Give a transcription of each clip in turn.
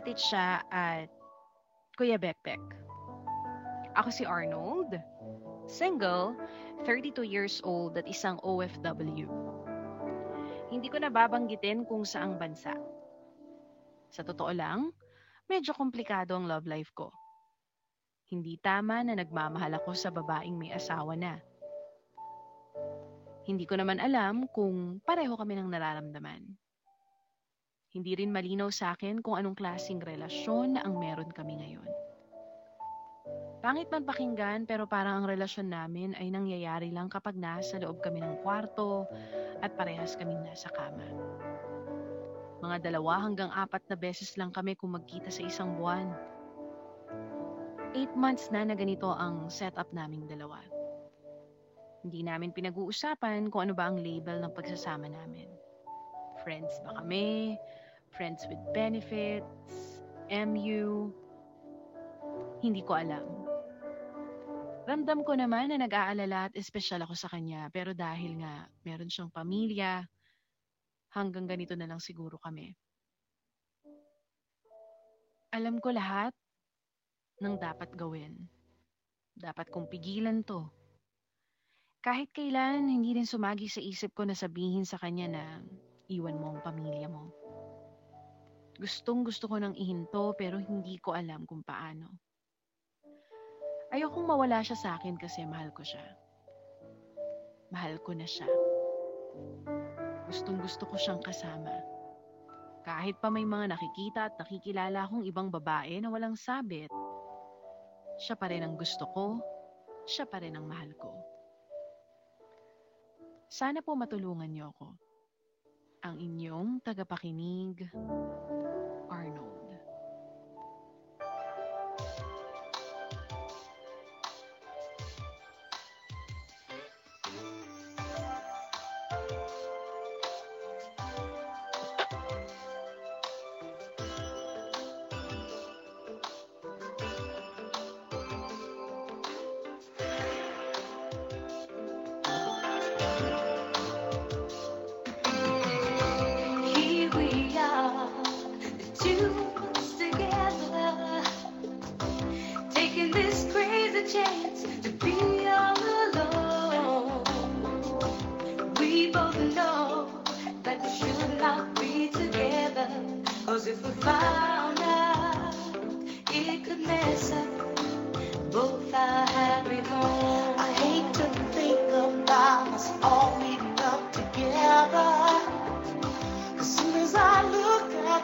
Ate Cha at Kuya Bekbek. Ako si Arnold, single, 32 years old at isang OFW. Hindi ko nababanggitin kung saang bansa. Sa totoo lang, medyo komplikado ang love life ko. Hindi tama na nagmamahal ako sa babaeng may asawa na. Hindi ko naman alam kung pareho kami ng nararamdaman. Hindi rin malinaw sa akin kung anong klasing relasyon ang meron kami ngayon. Pangit man pakinggan pero parang ang relasyon namin ay nangyayari lang kapag nasa loob kami ng kwarto at parehas kaming nasa kama. Mga dalawa hanggang apat na beses lang kami kung magkita sa isang buwan. Eight months na na ganito ang setup naming dalawa. Hindi namin pinag-uusapan kung ano ba ang label ng pagsasama namin. Friends ba kami? Friends with benefits? MU? Hindi ko alam. Ramdam ko naman na nag-aalala at espesyal ako sa kanya pero dahil nga meron siyang pamilya, hanggang ganito na lang siguro kami. Alam ko lahat ng dapat gawin. Dapat kong pigilan to. Kahit kailan, hindi rin sumagi sa isip ko na sabihin sa kanya na iwan mo ang pamilya mo. Gustong gusto ko nang ihinto pero hindi ko alam kung paano. Ayokong mawala siya sa akin kasi mahal ko siya. Mahal ko na siya. Gustong gusto ko siyang kasama. Kahit pa may mga nakikita at nakikilala akong ibang babae na walang sabit, siya pa rin ang gusto ko, siya pa rin ang mahal ko. Sana po matulungan niyo ako. Ang inyong tagapakinig, Arnold.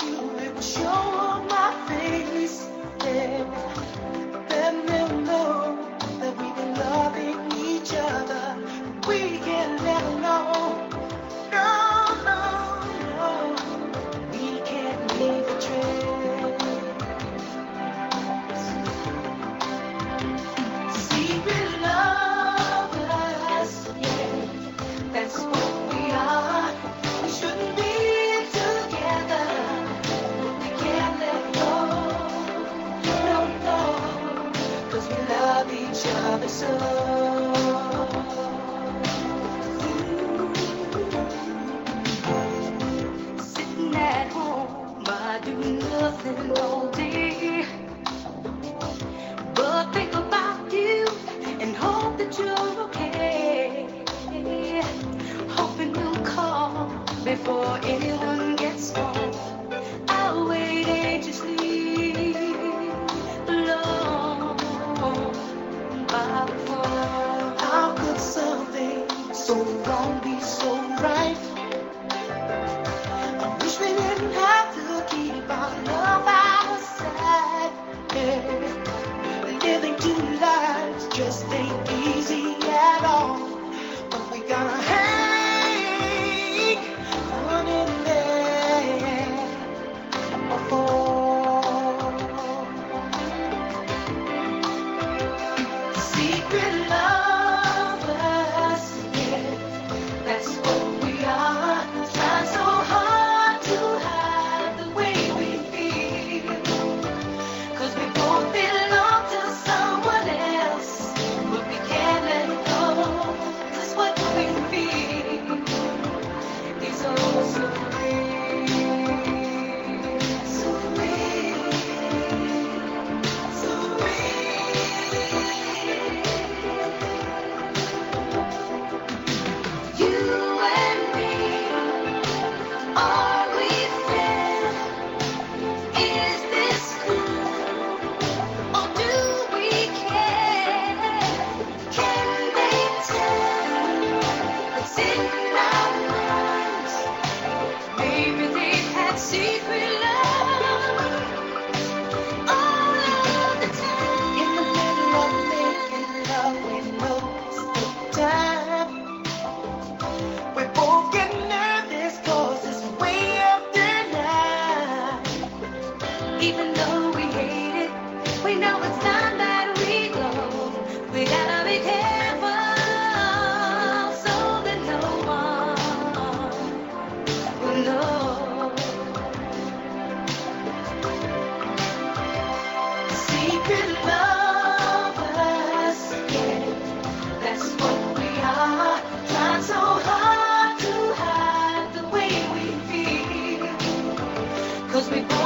You, it will show on my face. Yeah. Cause we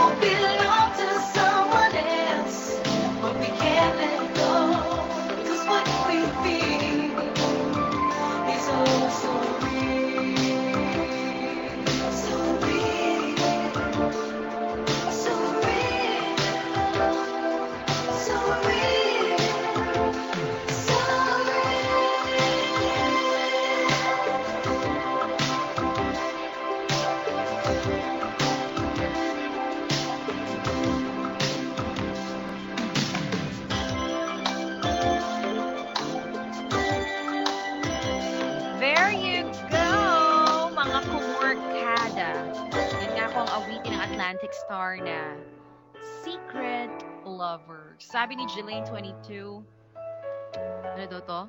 Atlantic Star na Secret Lover. Sabi ni Jelaine 22, ano daw to?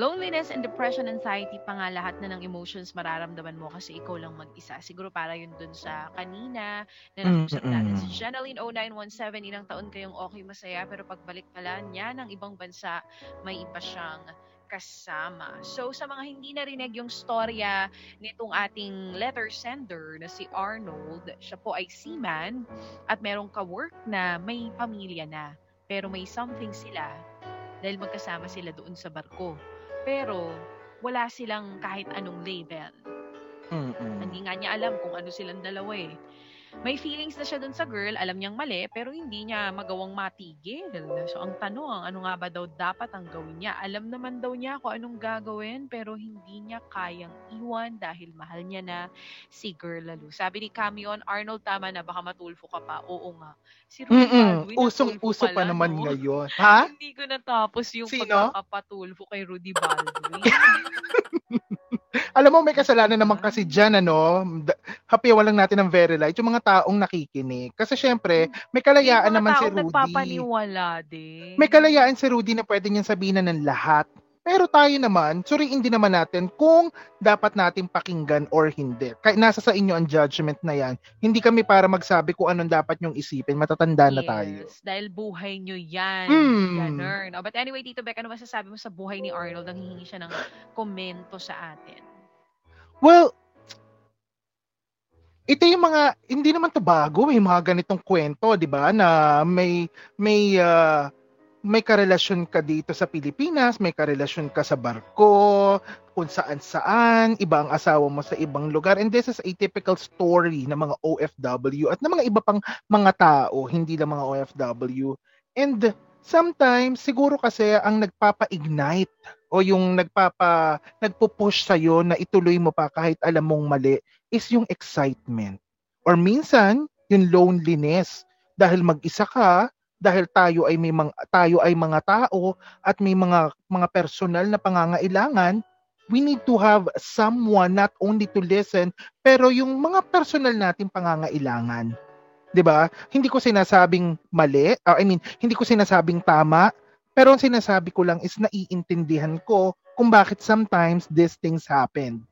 Loneliness and depression, anxiety pa nga lahat na ng emotions mararamdaman mo kasi ikaw lang mag-isa. Siguro para yun dun sa kanina na nakusap natin. Si Mm-mm. Jenaline 0917, ilang taon kayong okay masaya pero pagbalik pala niya ng ibang bansa, may iba siyang kasama. So sa mga hindi narinig yung storya nitong ating letter sender na si Arnold, siya po ay seaman at merong ka-work na may pamilya na. Pero may something sila dahil magkasama sila doon sa barko. Pero wala silang kahit anong label. Mm-mm. Hindi nga niya alam kung ano silang dalawa eh. May feelings na siya dun sa girl, alam niyang mali, pero hindi niya magawang matigil. So ang tanong, ano nga ba daw dapat ang gawin niya? Alam naman daw niya kung anong gagawin, pero hindi niya kayang iwan dahil mahal niya na si girl lalo. Sabi ni Camion, Arnold, tama na, baka matulfo ka pa. Oo nga. Si Rudy Mm-mm. Baldwin, Usong-uso pa naman no? ngayon. Ha? Hindi ko natapos yung Sino? pagkakapatulfo kay Rudy Baldwin. Alam mo, may kasalanan naman kasi dyan, ano, hapyawan lang natin ng very light, yung mga taong nakikinig. Kasi syempre, may kalayaan naman si Rudy. nagpapaniwala din. May kalayaan si Rudy na pwede niyang sabihin na ng lahat. Pero tayo naman, suriin din naman natin kung dapat natin pakinggan or hindi. Kaya nasa sa inyo ang judgment na yan. Hindi kami para magsabi kung anong dapat nyong isipin. Matatanda na tayo. Yes, dahil buhay nyo yan. Hmm. Ganun. Oh, but anyway, Tito Beck, ano masasabi mo sa buhay ni Arnold? Nang hihingi siya ng komento sa atin. Well, ito yung mga hindi naman to bago eh mga ganitong kwento, 'di ba? Na may may ah, may karelasyon ka dito sa Pilipinas, may karelasyon ka sa barko, kung saan saan, iba ang asawa mo sa ibang lugar. And this is a typical story ng mga OFW at ng mga iba pang mga tao, hindi lang mga OFW. And sometimes siguro kasi ang nagpapa-ignite o yung nagpapa nagpo-push sa na ituloy mo pa kahit alam mong mali is yung excitement. Or minsan, yung loneliness dahil mag-isa ka, dahil tayo ay may mga tayo ay mga tao at may mga mga personal na pangangailangan, we need to have someone not only to listen pero yung mga personal nating pangangailangan. 'Di ba? Hindi ko sinasabing mali, uh, I mean, hindi ko sinasabing tama, pero ang sinasabi ko lang is naiintindihan ko kung bakit sometimes these things happen.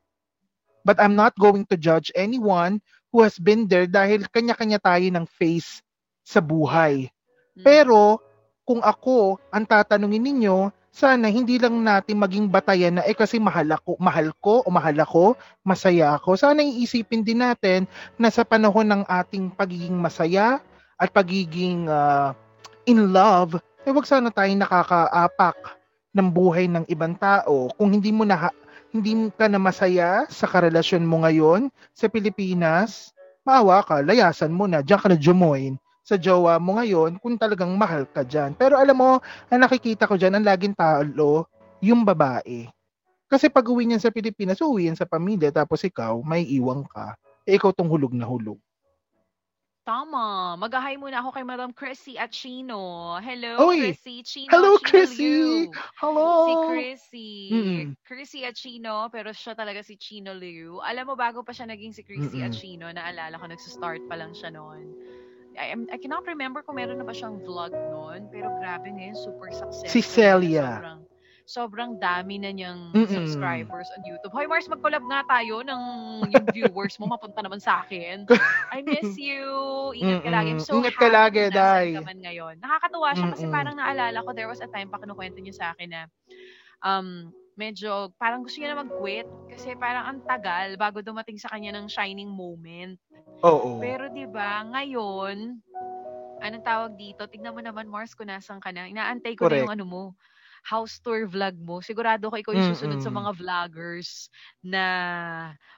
But I'm not going to judge anyone who has been there dahil kanya-kanya tayo ng face sa buhay. Mm. Pero kung ako ang tatanungin ninyo, sana hindi lang natin maging batayan na eh kasi mahal ako, mahal ko o mahal ako, masaya ako. Sana iisipin din natin na sa panahon ng ating pagiging masaya at pagiging ah, in love, eh wag sana tayong nakakaapak ng buhay ng ibang tao. Kung hindi mo na hindi ka na masaya sa karelasyon mo ngayon sa Pilipinas, maawa ka, layasan mo na, diyan ka na jumoin sa jowa mo ngayon kung talagang mahal ka dyan. Pero alam mo, ang nakikita ko dyan, ang laging talo, yung babae. Kasi pag uwi niyan sa Pilipinas, uwi yan sa pamilya, tapos ikaw, may iwang ka. Eh, ikaw tong hulog na hulog. Tama. Mag-hi muna ako kay Madam Chrissy at Chino. Hello, Oy! Chrissy. Chino, Hello, Chino Chrissy! Liu. Hello! Si Chrissy. Mm-mm. Chrissy at Chino, pero siya talaga si Chino Liu. Alam mo, bago pa siya naging si Chrissy at Mm-mm. Chino, naalala ko, nagsa-start pa lang siya noon. I, I cannot remember kung meron na ba siyang vlog noon, pero grabe ngayon, super successful. Si. Celia. Sobrang, sobrang dami na niyang Mm-mm. subscribers on YouTube. Hoy Mars, mag-collab nga tayo ng yung viewers mo, mapunta naman sa akin. I miss you. Ingat ka lagi. I'm so Ingat ka lagi, Day. ka man ngayon. Nakakatuwa siya kasi parang naalala ko, there was a time pa kinukwento niyo sa akin na um, medyo parang gusto niya na mag-quit kasi parang ang tagal bago dumating sa kanya ng shining moment. Oo. Pero 'di ba, ngayon anong tawag dito? Tignan mo naman Mars kung nasan ka na. Inaantay ko na Correct. yung ano mo, house tour vlog mo. Sigurado ko ikaw yung susunod sa Mm-mm. mga vloggers na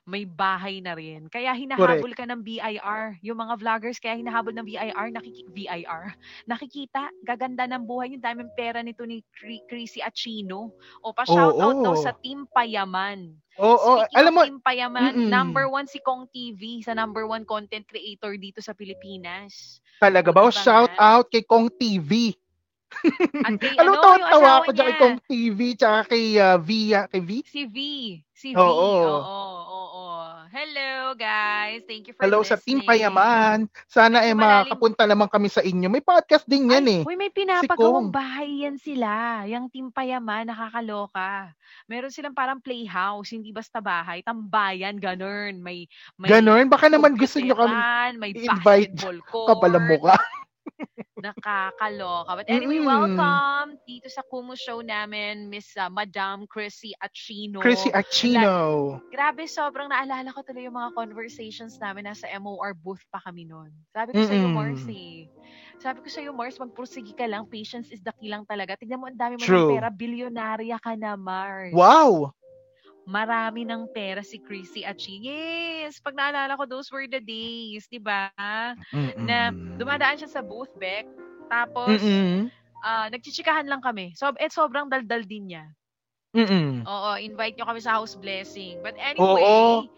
may bahay na rin. Kaya hinahabol ka ng BIR. Yung mga vloggers kaya hinahabol ng BIR, nakiki VIR. Nakikita, gaganda ng buhay yung daming pera nito ni Chrissy Achino. O pa shoutout daw Oo. sa Team Payaman. Oo, Speaking alam of mo, Team Payaman, Mm-mm. number one si Kong TV sa number one content creator dito sa Pilipinas. talaga ba? O, ba shout out kay Kong TV. Alam ano, mo, yung tawa asawa ako dyan kay TV, tsaka kay uh, Via, kay V? Si V. Si V. Oo. Oo, oo, oo. Hello, guys. Thank you for Hello sa Team listening. Payaman. Sana eh Medyo malalim. makapunta naman kami sa inyo. May podcast din yan Ay, eh. Uy, may pinapagawang bahay yan sila. Yung Team Payaman, nakakaloka. Meron silang parang playhouse, hindi basta bahay. Tambayan, ganun. May, may Ganon, baka naman gusto nyo kami may i-invite court. kapal ang mukha. Nakakaloka. But anyway, Mm-mm. welcome dito sa Kumu Show namin, Miss uh, Madam Chrissy Achino. Chrissy Achino. Grabe, sobrang naalala ko tuloy yung mga conversations namin. Nasa MOR booth pa kami noon. Sabi ko sa'yo, Mm-mm. Mars eh. Sabi ko sa'yo, Mars, magpursige ka lang. Patience is the key lang talaga. Tignan mo, ang dami mo ng pera. Bilyonarya ka na, Mars. Wow! Marami ng pera si Chrissy Achino. Yes! Pag naalala ko, those were the days, di ba? Na dumadaan siya sa booth, Beck. Tapos, Mm-mm. ah, nagchichikahan lang kami. So, eh, sobrang daldal din niya. Mm-mm. Oo, invite nyo kami sa house blessing. But Oo. anyway,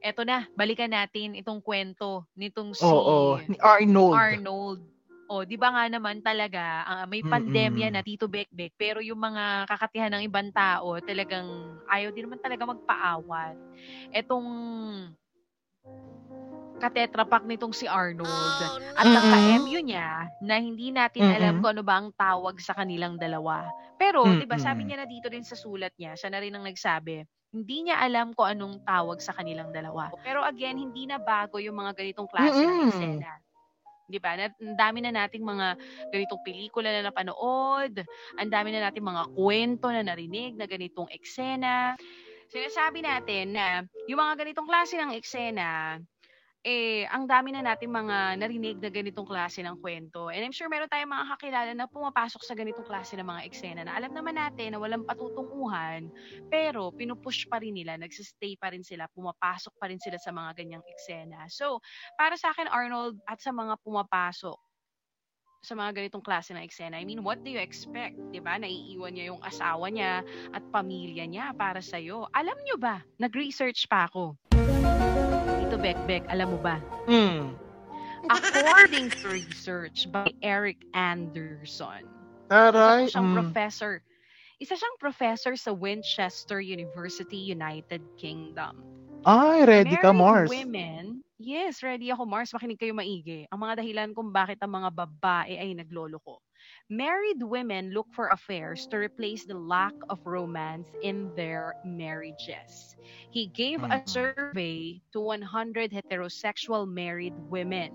eto na, balikan natin itong kwento nitong si Oo. Ni Arnold. Arnold. O, di ba nga naman talaga, ah, may pandemya na Tito Bekbek, pero yung mga kakatihan ng ibang tao, talagang ayaw din naman talaga magpaawat. Etong katetrapak nitong si Arnold at ang ka-MU niya na hindi natin alam Mm-mm. kung ano ba ang tawag sa kanilang dalawa. Pero, 'di ba, sabi niya na dito din sa sulat niya, siya na rin ang nagsabi, hindi niya alam kung anong tawag sa kanilang dalawa. Pero again, hindi na bago yung mga ganitong klase ng Mm-mm. eksena. 'Di ba? Ang dami na nating mga ganitong pelikula na napanood, ang dami na nating mga kwento na narinig na ganitong eksena. Sinasabi natin na yung mga ganitong klase ng eksena, eh, ang dami na nating mga narinig na ganitong klase ng kwento. And I'm sure meron tayong mga kakilala na pumapasok sa ganitong klase ng mga eksena na alam naman natin na walang patutunguhan, pero pinupush pa rin nila, nagsistay pa rin sila, pumapasok pa rin sila sa mga ganyang eksena. So, para sa akin, Arnold, at sa mga pumapasok sa mga ganitong klase ng eksena, I mean, what do you expect? 'Di ba Naiiwan niya yung asawa niya at pamilya niya para sa'yo. Alam niyo ba, nag-research pa ako. Dito, Bekbek, alam mo ba? Mm. According to research by Eric Anderson, Taray. isa siyang mm. professor. Isa siyang professor sa Winchester University, United Kingdom. Ay, ready ka, Mars. women, yes, ready ako, Mars. Makinig kayo maigi. Ang mga dahilan kung bakit ang mga babae ay nagloloko. Married women look for affairs to replace the lack of romance in their marriages. He gave a Mhm. survey to 100 heterosexual married women.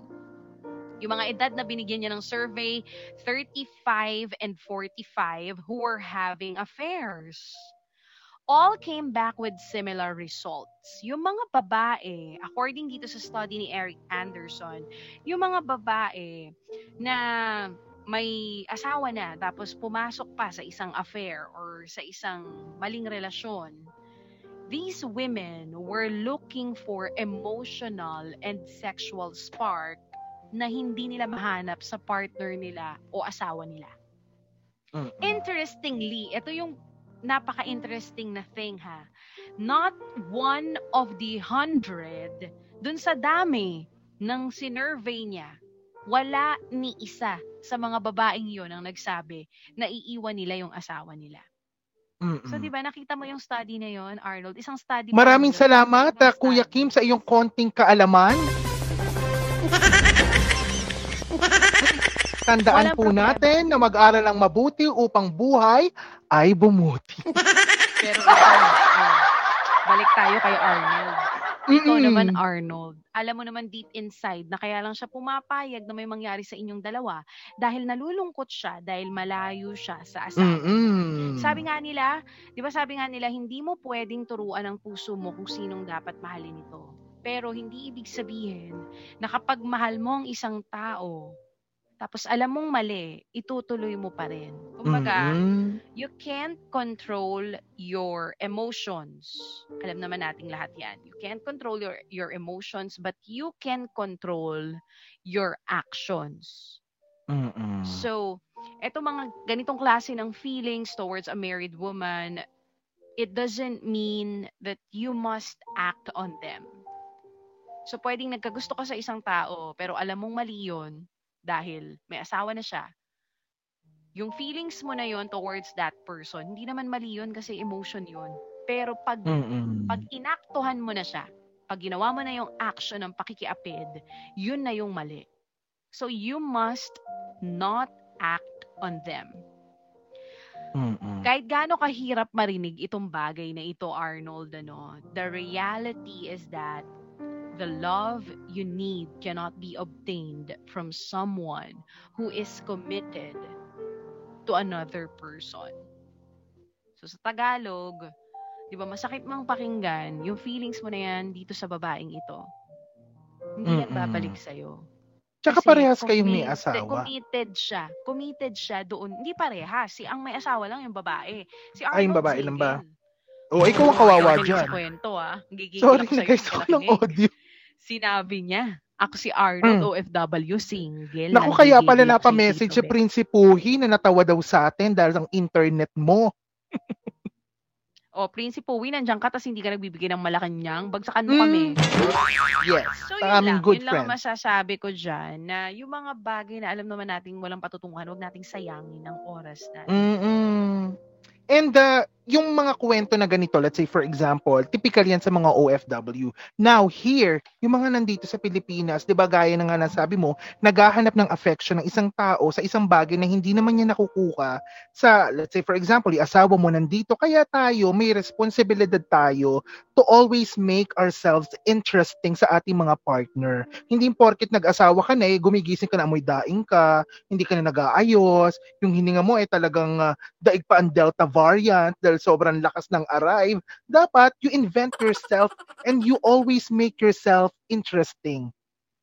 Yung mga edad na binigyan niya ng survey, 35 and 45 who were having affairs all came back with similar results. Yung mga babae, according dito sa study ni Eric Anderson, yung mga babae na may asawa na tapos pumasok pa sa isang affair or sa isang maling relasyon, these women were looking for emotional and sexual spark na hindi nila mahanap sa partner nila o asawa nila. Interestingly, ito yung napaka-interesting na thing ha. Not one of the hundred, dun sa dami ng sinurvey niya, wala ni isa sa mga babaeng yon ang nagsabi na iiwan nila yung asawa nila. Mm-mm. So, di ba, nakita mo yung study na yon Arnold? Isang study Maraming yun. salamat, ah, Kuya study. Kim, sa iyong konting kaalaman. Tandaan Walang po problema. natin na mag-aral ng mabuti upang buhay ay bumuti. Pero ito, oh, balik tayo kay Arnold. Ikaw Mm. naman, Arnold, alam mo naman deep inside na kaya lang siya pumapayag na may mangyari sa inyong dalawa dahil nalulungkot siya dahil malayo siya sa asawa. Mm-mm. Sabi nga nila, di ba sabi nga nila, hindi mo pwedeng turuan ang puso mo kung sinong dapat mahalin ito. Pero hindi ibig sabihin na kapag mahal mo ang isang tao, tapos alam mong mali, itutuloy mo pa rin. Kumbaga, Mm-mm. you can't control your emotions. Alam naman nating lahat yan. You can't control your, your emotions, but you can control your actions. Mm-mm. So, eto mga ganitong klase ng feelings towards a married woman, it doesn't mean that you must act on them. So, pwedeng nagkagusto ka sa isang tao, pero alam mong mali yun dahil may asawa na siya. Yung feelings mo na yon towards that person, hindi naman mali yun kasi emotion yun. Pero pag, Mm-mm. pag inaktuhan mo na siya, pag ginawa mo na yung action ng pakikiapid, yun na yung mali. So, you must not act on them. Mm-mm. Kahit gaano kahirap marinig itong bagay na ito, Arnold, ano, the reality is that the love you need cannot be obtained from someone who is committed to another person. So sa Tagalog, 'di ba masakit mang pakinggan yung feelings mo na yan dito sa babaeng ito. Hindi yan Mm-mm. babalik sa Tsaka Kasi parehas kayong may asawa. Committed siya. Committed siya doon. Hindi parehas. Si ang may asawa lang yung babae. Si Arnold Ay, yung babae lang ba? single. O, ikaw ang kawawa dyan. Sa kwento ah. Gigigil Sorry, ako guys, ako ng audio. Sinabi niya. Ako si Arnold, Mm. OFW, single. Naku, kaya pala napamessage si Tito Bek. Prinsipuhi na natawa daw sa atin dahil ang internet mo. O, Prinsipo, Uwi, nandiyan ka, tapos hindi ka nagbibigay ng Malacanang. Bagsakan mo Mm. kami. Yes. So, ang yun aming lang. good yun lang ang friend. masasabi ko dyan na yung mga bagay na alam naman nating walang patutunguhan, huwag nating sayangin ng oras natin. Mm-mm. And uh, yung mga kwento na ganito, let's say for example, typical yan sa mga OFW. Now here, yung mga nandito sa Pilipinas, 'di ba gaya ng nga nasabi mo, naghahanap ng affection ng isang tao sa isang bagay na hindi naman niya nakukuha sa let's say for example, yung asawa mo nandito, kaya tayo may responsibilidad tayo to always make ourselves interesting sa ating mga partner. Hindi porket nag-asawa ka na eh, gumigising ka na amoy daing ka, hindi ka na nag-aayos, yung hininga mo ay talagang uh, daig pa ang Delta variant dahil sobrang lakas ng arrive. Dapat you invent yourself and you always make yourself interesting.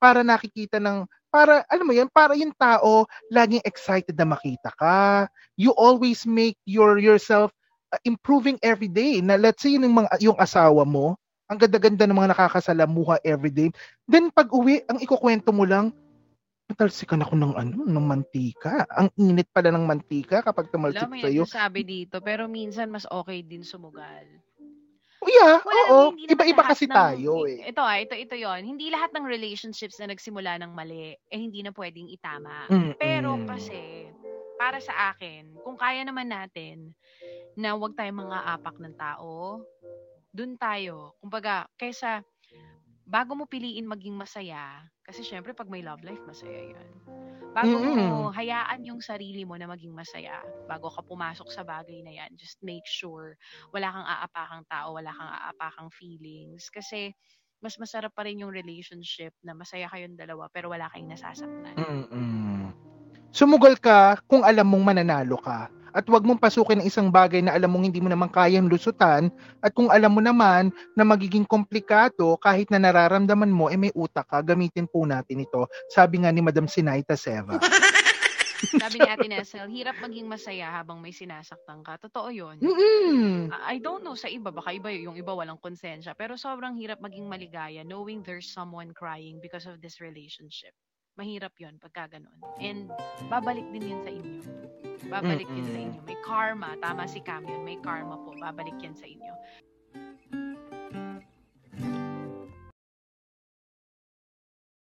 Para nakikita ng, para, alam mo yan, para yung tao laging excited na makita ka. You always make your yourself uh, improving every day. Na let's say yung, mga, yung asawa mo, ang ganda-ganda ng mga nakakasalamuha every day. Then pag uwi, ang ikukwento mo lang, natalsikan ako ng ano, ng mantika. Ang init pala ng mantika kapag tumalsik may sa'yo. nagsasabi dito, pero minsan mas okay din sumugal. Oh, yeah, Wala oo. Iba-iba kasi ng- tayo eh. Ito ah, ito, ito yon Hindi lahat ng relationships na nagsimula ng mali, eh hindi na pwedeng itama. Mm-mm. Pero kasi, para sa akin, kung kaya naman natin na wag tayong mga apak ng tao, dun tayo. Kumbaga, kaysa bago mo piliin maging masaya, kasi syempre pag may love life, masaya yan. Bago mo Mm-mm. hayaan yung sarili mo na maging masaya, bago ka pumasok sa bagay na yan, just make sure wala kang aapakang tao, wala kang aapakang feelings. Kasi mas masarap pa rin yung relationship na masaya kayong dalawa pero wala kayong nasasaktan. Mm-mm. Sumugal ka kung alam mong mananalo ka. At huwag mong pasukin ang isang bagay na alam mong hindi mo naman kayang lusutan at kung alam mo naman na magiging komplikado kahit na nararamdaman mo, eh may utak ka, gamitin po natin ito. Sabi nga ni Madam Sinaita Seva. Sabi ni Ate Nessel, hirap maging masaya habang may sinasaktan ka. Totoo yun. Mm-mm. I don't know sa iba, baka iba yung iba walang konsensya, pero sobrang hirap maging maligaya knowing there's someone crying because of this relationship. Mahirap yun pagka ganun. And babalik din yun sa inyo. Babalik yun sa Mm-mm. inyo. May karma. Tama si Cam yun. May karma po. Babalik yan sa inyo.